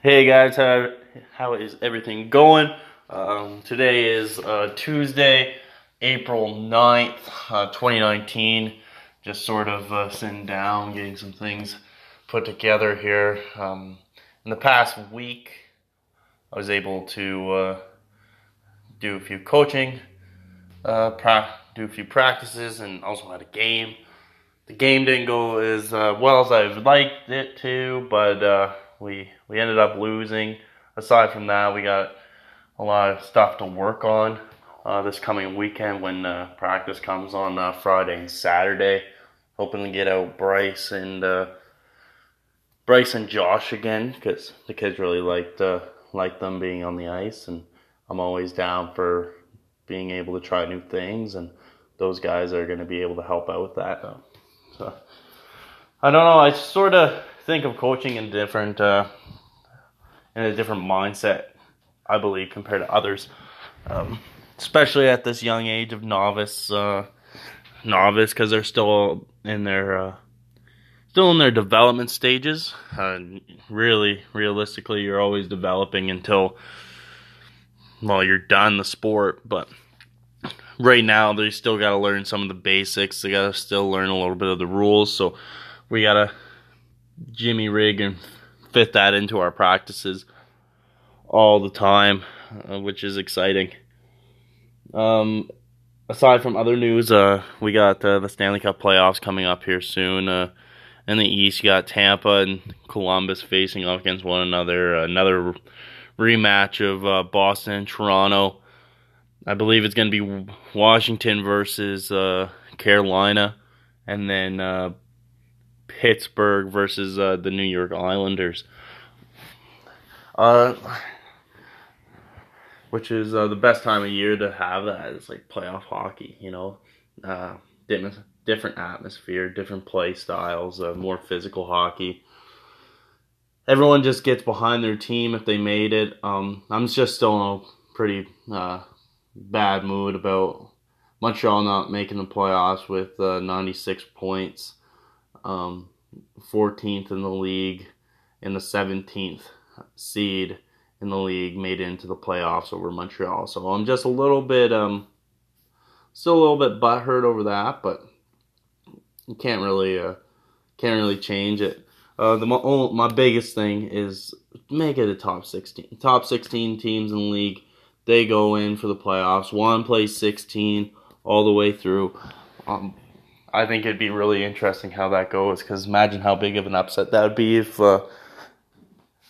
Hey guys, how, how is everything going? Um, today is uh, Tuesday, April 9th, uh, 2019. Just sort of uh, sitting down, getting some things put together here. Um, in the past week, I was able to uh, do a few coaching, uh, pra- do a few practices, and also had a game. The game didn't go as uh, well as I would liked it to, but we we ended up losing. Aside from that, we got a lot of stuff to work on uh, this coming weekend when uh, practice comes on uh, Friday and Saturday. Hoping to get out Bryce and uh, Bryce and Josh again because the kids really liked uh, liked them being on the ice, and I'm always down for being able to try new things, and those guys are going to be able to help out with that. So I don't know. I sort of think of coaching in different uh, in a different mindset. I believe compared to others, um, especially at this young age of novice uh, novice because they're still in their uh, still in their development stages. Really, realistically, you're always developing until well you're done the sport, but right now they still got to learn some of the basics. They got to still learn a little bit of the rules. So we got to Jimmy rig and fit that into our practices all the time, uh, which is exciting. Um, aside from other news, uh, we got uh, the Stanley Cup playoffs coming up here soon. Uh, in the East, you got Tampa and Columbus facing off against one another. Another rematch of uh, Boston and Toronto. I believe it's going to be Washington versus uh, Carolina, and then uh, Pittsburgh versus uh, the New York Islanders. Uh, which is uh, the best time of year to have that. It's like playoff hockey, you know, uh, different different atmosphere, different play styles, uh, more physical hockey. Everyone just gets behind their team if they made it. Um, I'm just still in a pretty uh, bad mood about Montreal not making the playoffs with uh, 96 points um, 14th in the league and the 17th seed in the league made into the playoffs over Montreal. So I'm just a little bit, um, still a little bit butthurt over that, but you can't really, uh, can't really change it. Uh, the my, my biggest thing is make it a top 16. Top 16 teams in the league, they go in for the playoffs. One plays 16 all the way through. Um, I think it'd be really interesting how that goes because imagine how big of an upset that would be if, uh,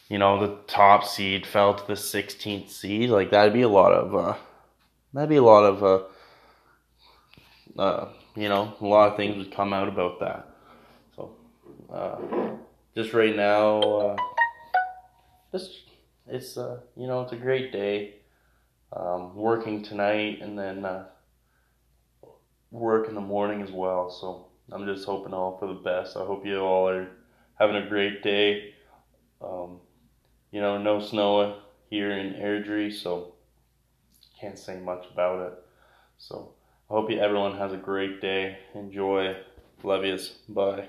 you know, the top seed fell to the 16th seed. Like that'd be a lot of, uh, that'd be a lot of, uh, uh, you know, a lot of things would come out about that. So, uh, just right now, uh, just it's, uh, you know, it's a great day. Um, working tonight and then. Work in the morning as well. So I'm just hoping all for the best. I hope you all are having a great day. Um, you know, no snow here in Airdrie, so can't say much about it. So I hope you everyone has a great day. Enjoy. Love yous. Bye.